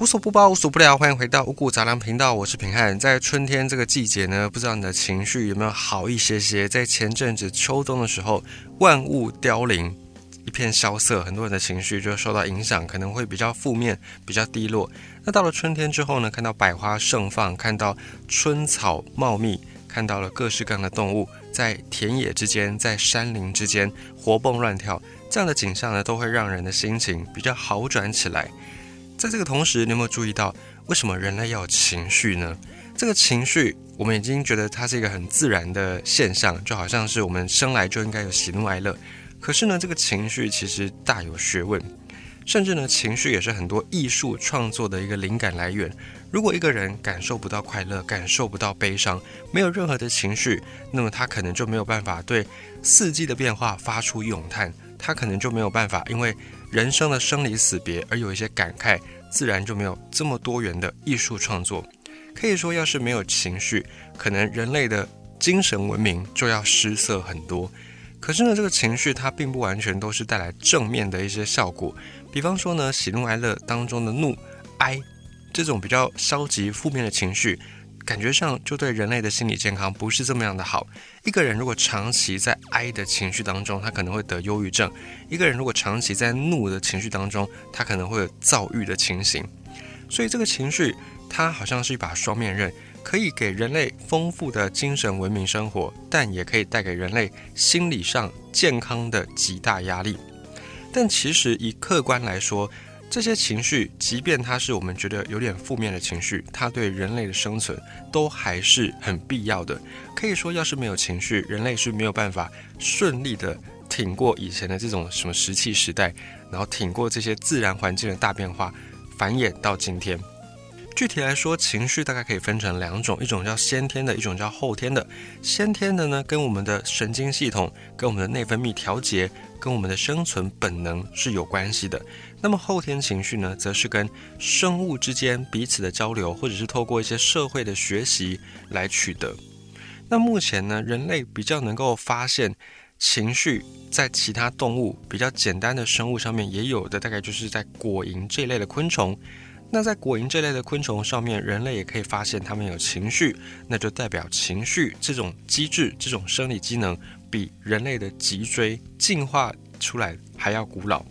无所不包，无所不聊，欢迎回到五谷杂粮频道，我是平汉。在春天这个季节呢，不知道你的情绪有没有好一些些？在前阵子秋冬的时候，万物凋零，一片萧瑟，很多人的情绪就受到影响，可能会比较负面，比较低落。那到了春天之后呢，看到百花盛放，看到春草茂密，看到了各式各样的动物在田野之间，在山林之间活蹦乱跳，这样的景象呢，都会让人的心情比较好转起来。在这个同时，你有没有注意到，为什么人类要有情绪呢？这个情绪，我们已经觉得它是一个很自然的现象，就好像是我们生来就应该有喜怒哀乐。可是呢，这个情绪其实大有学问，甚至呢，情绪也是很多艺术创作的一个灵感来源。如果一个人感受不到快乐，感受不到悲伤，没有任何的情绪，那么他可能就没有办法对四季的变化发出咏叹，他可能就没有办法，因为。人生的生离死别，而有一些感慨，自然就没有这么多元的艺术创作。可以说，要是没有情绪，可能人类的精神文明就要失色很多。可是呢，这个情绪它并不完全都是带来正面的一些效果。比方说呢，喜怒哀乐当中的怒、哀这种比较消极负面的情绪。感觉上就对人类的心理健康不是这么样的好。一个人如果长期在哀的情绪当中，他可能会得忧郁症；一个人如果长期在怒的情绪当中，他可能会有躁郁的情形。所以这个情绪，它好像是一把双面刃，可以给人类丰富的精神文明生活，但也可以带给人类心理上健康的极大压力。但其实以客观来说，这些情绪，即便它是我们觉得有点负面的情绪，它对人类的生存都还是很必要的。可以说，要是没有情绪，人类是没有办法顺利的挺过以前的这种什么石器时代，然后挺过这些自然环境的大变化，繁衍到今天。具体来说，情绪大概可以分成两种，一种叫先天的，一种叫后天的。先天的呢，跟我们的神经系统、跟我们的内分泌调节、跟我们的生存本能是有关系的。那么后天情绪呢，则是跟生物之间彼此的交流，或者是透过一些社会的学习来取得。那目前呢，人类比较能够发现情绪在其他动物比较简单的生物上面也有的，大概就是在果蝇这类的昆虫。那在果蝇这类的昆虫上面，人类也可以发现它们有情绪，那就代表情绪这种机制、这种生理机能比人类的脊椎进化出来还要古老。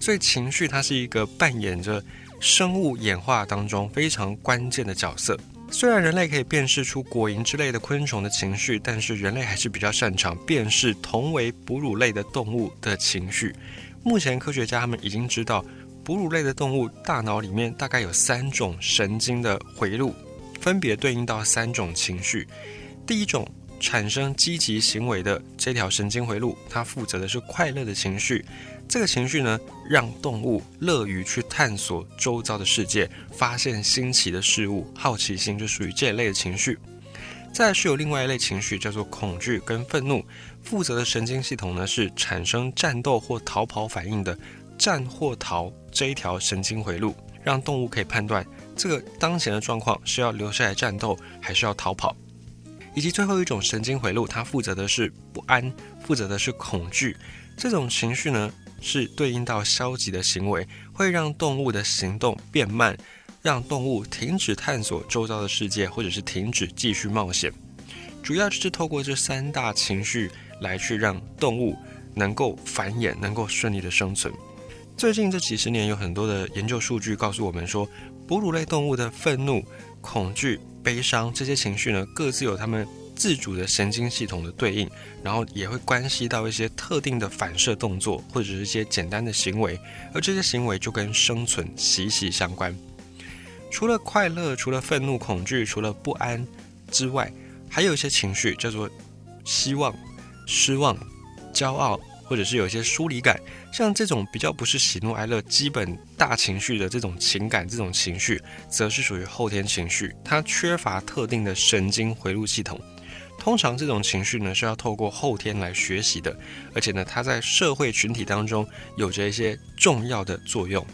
所以情绪它是一个扮演着生物演化当中非常关键的角色。虽然人类可以辨识出果蝇之类的昆虫的情绪，但是人类还是比较擅长辨识同为哺乳类的动物的情绪。目前科学家他们已经知道。哺乳类的动物大脑里面大概有三种神经的回路，分别对应到三种情绪。第一种产生积极行为的这条神经回路，它负责的是快乐的情绪。这个情绪呢，让动物乐于去探索周遭的世界，发现新奇的事物，好奇心就属于这一类的情绪。再是有另外一类情绪叫做恐惧跟愤怒，负责的神经系统呢是产生战斗或逃跑反应的。战或逃这一条神经回路，让动物可以判断这个当前的状况是要留下来战斗，还是要逃跑。以及最后一种神经回路，它负责的是不安，负责的是恐惧。这种情绪呢，是对应到消极的行为，会让动物的行动变慢，让动物停止探索周遭的世界，或者是停止继续冒险。主要就是透过这三大情绪来去让动物能够繁衍，能够顺利的生存。最近这几十年，有很多的研究数据告诉我们说，哺乳类动物的愤怒、恐惧、悲伤这些情绪呢，各自有它们自主的神经系统的对应，然后也会关系到一些特定的反射动作或者是一些简单的行为，而这些行为就跟生存息息相关。除了快乐、除了愤怒、恐惧、除了不安之外，还有一些情绪叫做希望、失望、骄傲。或者是有一些疏离感，像这种比较不是喜怒哀乐基本大情绪的这种情感，这种情绪，则是属于后天情绪，它缺乏特定的神经回路系统。通常这种情绪呢是要透过后天来学习的，而且呢它在社会群体当中有着一些重要的作用。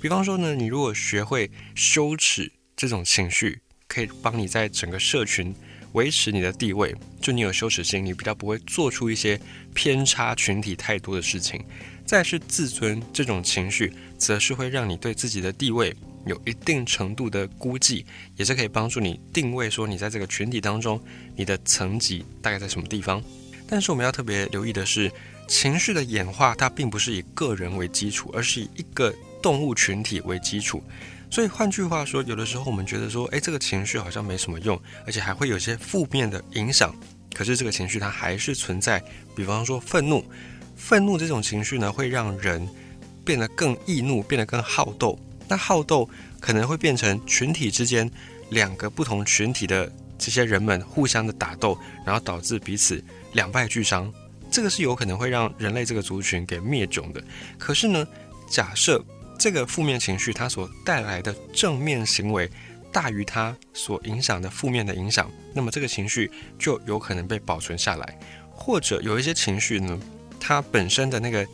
比方说呢，你如果学会羞耻这种情绪，可以帮你在整个社群。维持你的地位，就你有羞耻心，你比较不会做出一些偏差群体太多的事情。再是自尊这种情绪，则是会让你对自己的地位有一定程度的估计，也是可以帮助你定位说你在这个群体当中，你的层级大概在什么地方。但是我们要特别留意的是，情绪的演化它并不是以个人为基础，而是以一个动物群体为基础。所以换句话说，有的时候我们觉得说，诶，这个情绪好像没什么用，而且还会有些负面的影响。可是这个情绪它还是存在。比方说愤怒，愤怒这种情绪呢，会让人变得更易怒，变得更好斗。那好斗可能会变成群体之间两个不同群体的这些人们互相的打斗，然后导致彼此两败俱伤。这个是有可能会让人类这个族群给灭种的。可是呢，假设这个负面情绪它所带来的正面行为大于它所影响的负面的影响，那么这个情绪就有可能被保存下来。或者有一些情绪呢，它本身的那个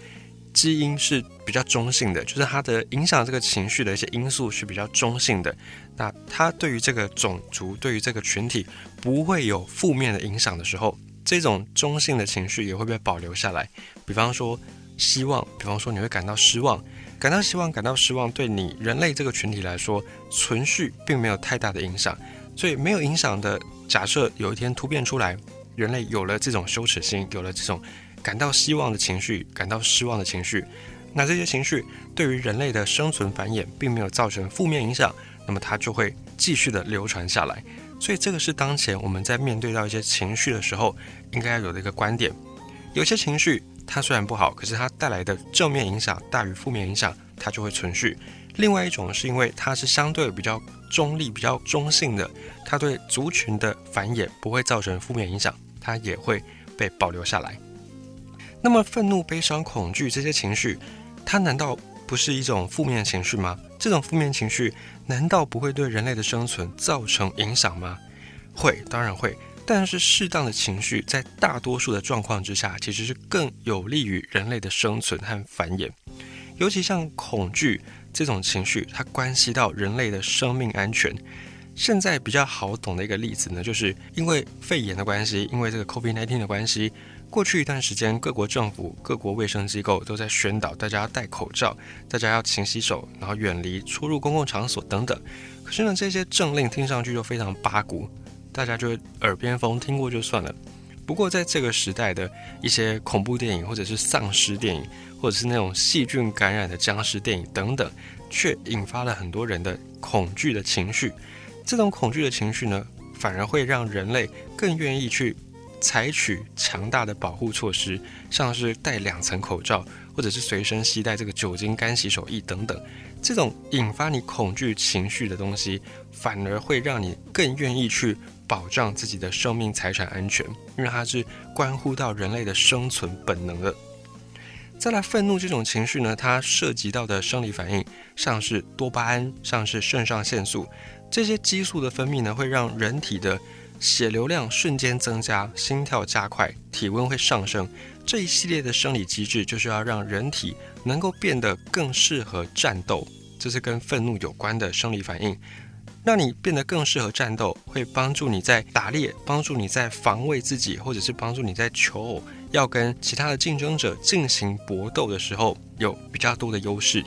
基因是比较中性的，就是它的影响这个情绪的一些因素是比较中性的。那它对于这个种族、对于这个群体不会有负面的影响的时候，这种中性的情绪也会被保留下来。比方说希望，比方说你会感到失望，感到希望、感到失望，对你人类这个群体来说，存续并没有太大的影响。所以没有影响的，假设有一天突变出来。人类有了这种羞耻心，有了这种感到希望的情绪，感到失望的情绪，那这些情绪对于人类的生存繁衍并没有造成负面影响，那么它就会继续的流传下来。所以这个是当前我们在面对到一些情绪的时候应该要有的一个观点。有些情绪它虽然不好，可是它带来的正面影响大于负面影响，它就会存续。另外一种是因为它是相对比较中立、比较中性的，它对族群的繁衍不会造成负面影响。它也会被保留下来。那么，愤怒、悲伤、恐惧这些情绪，它难道不是一种负面情绪吗？这种负面情绪难道不会对人类的生存造成影响吗？会，当然会。但是，适当的情绪在大多数的状况之下，其实是更有利于人类的生存和繁衍。尤其像恐惧这种情绪，它关系到人类的生命安全。现在比较好懂的一个例子呢，就是因为肺炎的关系，因为这个 COVID-19 的关系，过去一段时间，各国政府、各国卫生机构都在宣导大家要戴口罩，大家要勤洗手，然后远离出入公共场所等等。可是呢，这些政令听上去就非常八股，大家就耳边风，听过就算了。不过在这个时代的一些恐怖电影，或者是丧尸电影，或者是那种细菌感染的僵尸电影等等，却引发了很多人的恐惧的情绪。这种恐惧的情绪呢，反而会让人类更愿意去采取强大的保护措施，像是戴两层口罩，或者是随身携带这个酒精干洗手液等等。这种引发你恐惧情绪的东西，反而会让你更愿意去保障自己的生命财产安全，因为它是关乎到人类的生存本能的。再来，愤怒这种情绪呢，它涉及到的生理反应，像是多巴胺，像是肾上腺素。这些激素的分泌呢，会让人体的血流量瞬间增加，心跳加快，体温会上升。这一系列的生理机制就是要让人体能够变得更适合战斗，这是跟愤怒有关的生理反应。让你变得更适合战斗，会帮助你在打猎，帮助你在防卫自己，或者是帮助你在求偶，要跟其他的竞争者进行搏斗的时候有比较多的优势。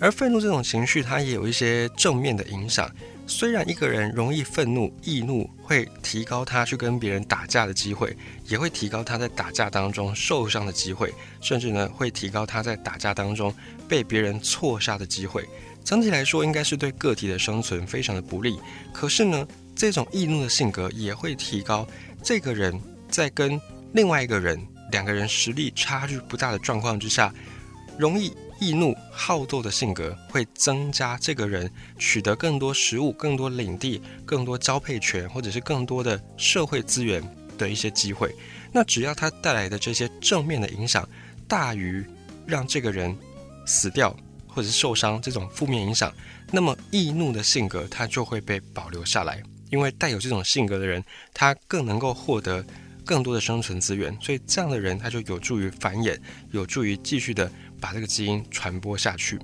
而愤怒这种情绪，它也有一些正面的影响。虽然一个人容易愤怒、易怒，会提高他去跟别人打架的机会，也会提高他在打架当中受伤的机会，甚至呢会提高他在打架当中被别人错杀的机会。整体来说，应该是对个体的生存非常的不利。可是呢，这种易怒的性格也会提高这个人在跟另外一个人两个人实力差距不大的状况之下，容易。易怒好斗的性格会增加这个人取得更多食物、更多领地、更多交配权，或者是更多的社会资源的一些机会。那只要他带来的这些正面的影响大于让这个人死掉或者是受伤这种负面影响，那么易怒的性格他就会被保留下来。因为带有这种性格的人，他更能够获得更多的生存资源，所以这样的人他就有助于繁衍，有助于继续的。把这个基因传播下去。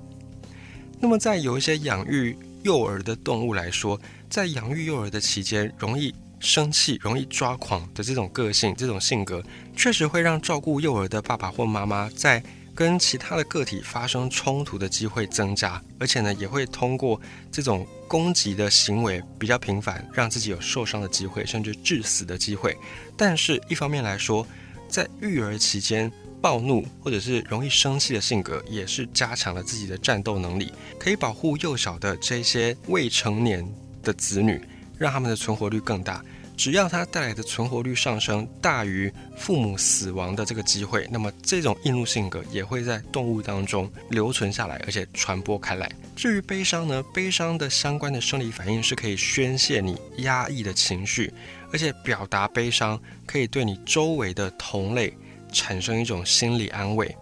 那么，在有一些养育幼儿的动物来说，在养育幼儿的期间，容易生气、容易抓狂的这种个性、这种性格，确实会让照顾幼儿的爸爸或妈妈在跟其他的个体发生冲突的机会增加，而且呢，也会通过这种攻击的行为比较频繁，让自己有受伤的机会，甚至致死的机会。但是，一方面来说，在育儿期间，暴怒或者是容易生气的性格，也是加强了自己的战斗能力，可以保护幼小的这些未成年的子女，让他们的存活率更大。只要它带来的存活率上升大于父母死亡的这个机会，那么这种易怒性格也会在动物当中留存下来，而且传播开来。至于悲伤呢？悲伤的相关的生理反应是可以宣泄你压抑的情绪，而且表达悲伤可以对你周围的同类产生一种心理安慰，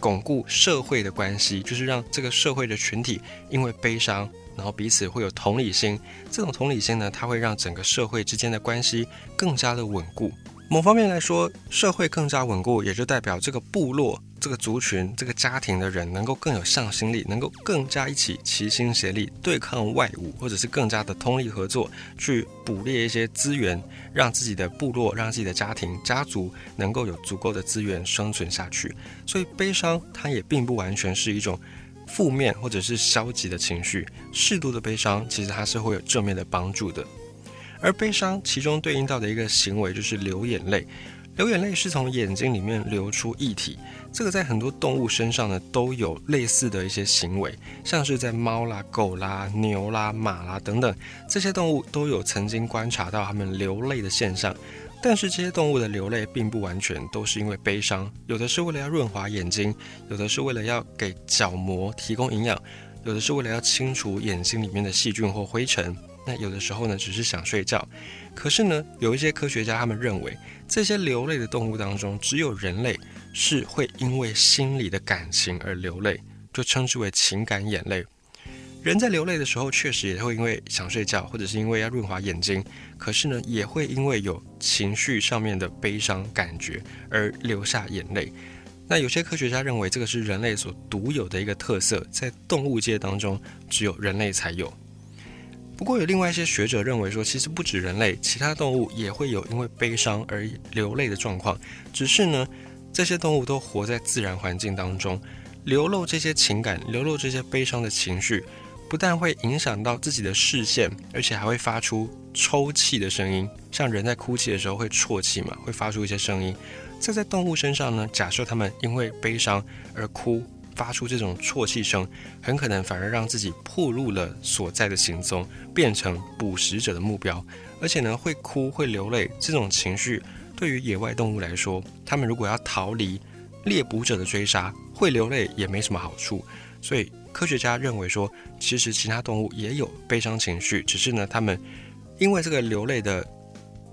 巩固社会的关系，就是让这个社会的群体因为悲伤。然后彼此会有同理心，这种同理心呢，它会让整个社会之间的关系更加的稳固。某方面来说，社会更加稳固，也就代表这个部落、这个族群、这个家庭的人能够更有向心力，能够更加一起齐心协力对抗外物，或者是更加的通力合作去捕猎一些资源，让自己的部落、让自己的家庭、家族能够有足够的资源生存下去。所以，悲伤它也并不完全是一种。负面或者是消极的情绪，适度的悲伤其实它是会有正面的帮助的。而悲伤其中对应到的一个行为就是流眼泪。流眼泪是从眼睛里面流出液体，这个在很多动物身上呢都有类似的一些行为，像是在猫啦、狗啦、牛啦、马啦等等这些动物都有曾经观察到它们流泪的现象。但是这些动物的流泪并不完全都是因为悲伤，有的是为了要润滑眼睛，有的是为了要给角膜提供营养，有的是为了要清除眼睛里面的细菌或灰尘。那有的时候呢，只是想睡觉。可是呢，有一些科学家他们认为，这些流泪的动物当中，只有人类是会因为心里的感情而流泪，就称之为情感眼泪。人在流泪的时候，确实也会因为想睡觉，或者是因为要润滑眼睛。可是呢，也会因为有情绪上面的悲伤感觉而流下眼泪。那有些科学家认为，这个是人类所独有的一个特色，在动物界当中只有人类才有。不过，有另外一些学者认为说，其实不止人类，其他动物也会有因为悲伤而流泪的状况。只是呢，这些动物都活在自然环境当中，流露这些情感，流露这些悲伤的情绪。不但会影响到自己的视线，而且还会发出抽泣的声音，像人在哭泣的时候会啜泣嘛，会发出一些声音。这在动物身上呢，假设它们因为悲伤而哭，发出这种啜泣声，很可能反而让自己暴露了所在的行踪，变成捕食者的目标。而且呢，会哭会流泪这种情绪，对于野外动物来说，它们如果要逃离猎捕者的追杀，会流泪也没什么好处。所以。科学家认为说，其实其他动物也有悲伤情绪，只是呢，他们因为这个流泪的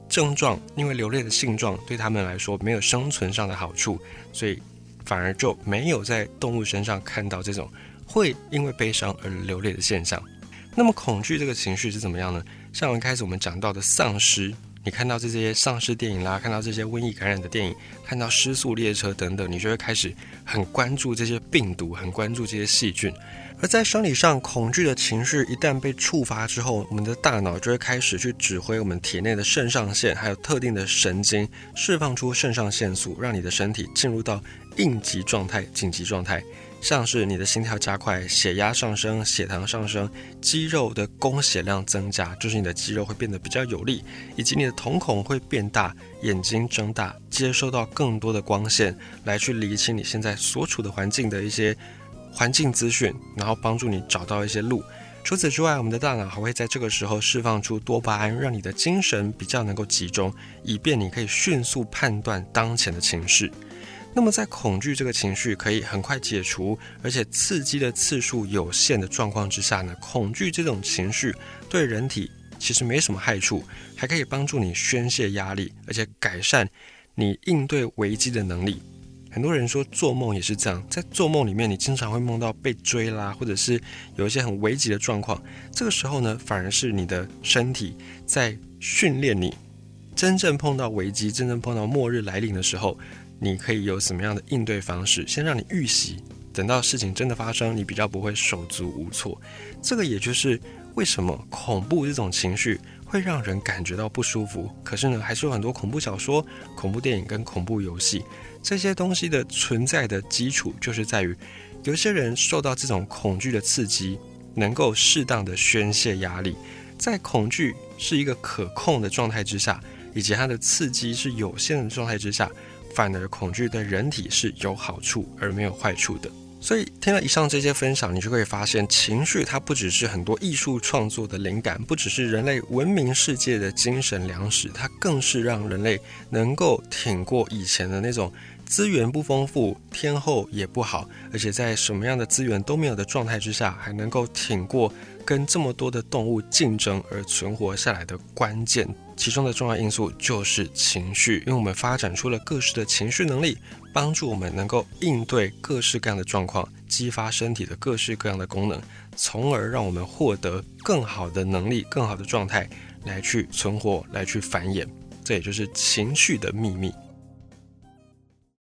症状，因为流泪的性状对他们来说没有生存上的好处，所以反而就没有在动物身上看到这种会因为悲伤而流泪的现象。那么恐惧这个情绪是怎么样呢？像一开始我们讲到的丧尸。你看到这些丧尸电影啦，看到这些瘟疫感染的电影，看到失速列车等等，你就会开始很关注这些病毒，很关注这些细菌。而在生理上，恐惧的情绪一旦被触发之后，我们的大脑就会开始去指挥我们体内的肾上腺，还有特定的神经，释放出肾上腺素，让你的身体进入到应急状态、紧急状态。像是你的心跳加快、血压上升、血糖上升、肌肉的供血量增加，就是你的肌肉会变得比较有力，以及你的瞳孔会变大、眼睛睁大，接收到更多的光线，来去理清你现在所处的环境的一些环境资讯，然后帮助你找到一些路。除此之外，我们的大脑还会在这个时候释放出多巴胺，让你的精神比较能够集中，以便你可以迅速判断当前的情绪。那么，在恐惧这个情绪可以很快解除，而且刺激的次数有限的状况之下呢，恐惧这种情绪对人体其实没什么害处，还可以帮助你宣泄压力，而且改善你应对危机的能力。很多人说做梦也是这样，在做梦里面，你经常会梦到被追啦，或者是有一些很危急的状况。这个时候呢，反而是你的身体在训练你，真正碰到危机，真正碰到末日来临的时候。你可以有什么样的应对方式？先让你预习，等到事情真的发生，你比较不会手足无措。这个也就是为什么恐怖这种情绪会让人感觉到不舒服。可是呢，还是有很多恐怖小说、恐怖电影跟恐怖游戏这些东西的存在的基础，就是在于有些人受到这种恐惧的刺激，能够适当的宣泄压力，在恐惧是一个可控的状态之下，以及它的刺激是有限的状态之下，反而恐惧对人体是有好处而没有坏处的。所以听了以上这些分享，你就会发现，情绪它不只是很多艺术创作的灵感，不只是人类文明世界的精神粮食，它更是让人类能够挺过以前的那种资源不丰富、天后也不好，而且在什么样的资源都没有的状态之下，还能够挺过跟这么多的动物竞争而存活下来的关键。其中的重要因素就是情绪，因为我们发展出了各式的情绪能力，帮助我们能够应对各式各样的状况，激发身体的各式各样的功能，从而让我们获得更好的能力、更好的状态来去存活、来去繁衍。这也就是情绪的秘密。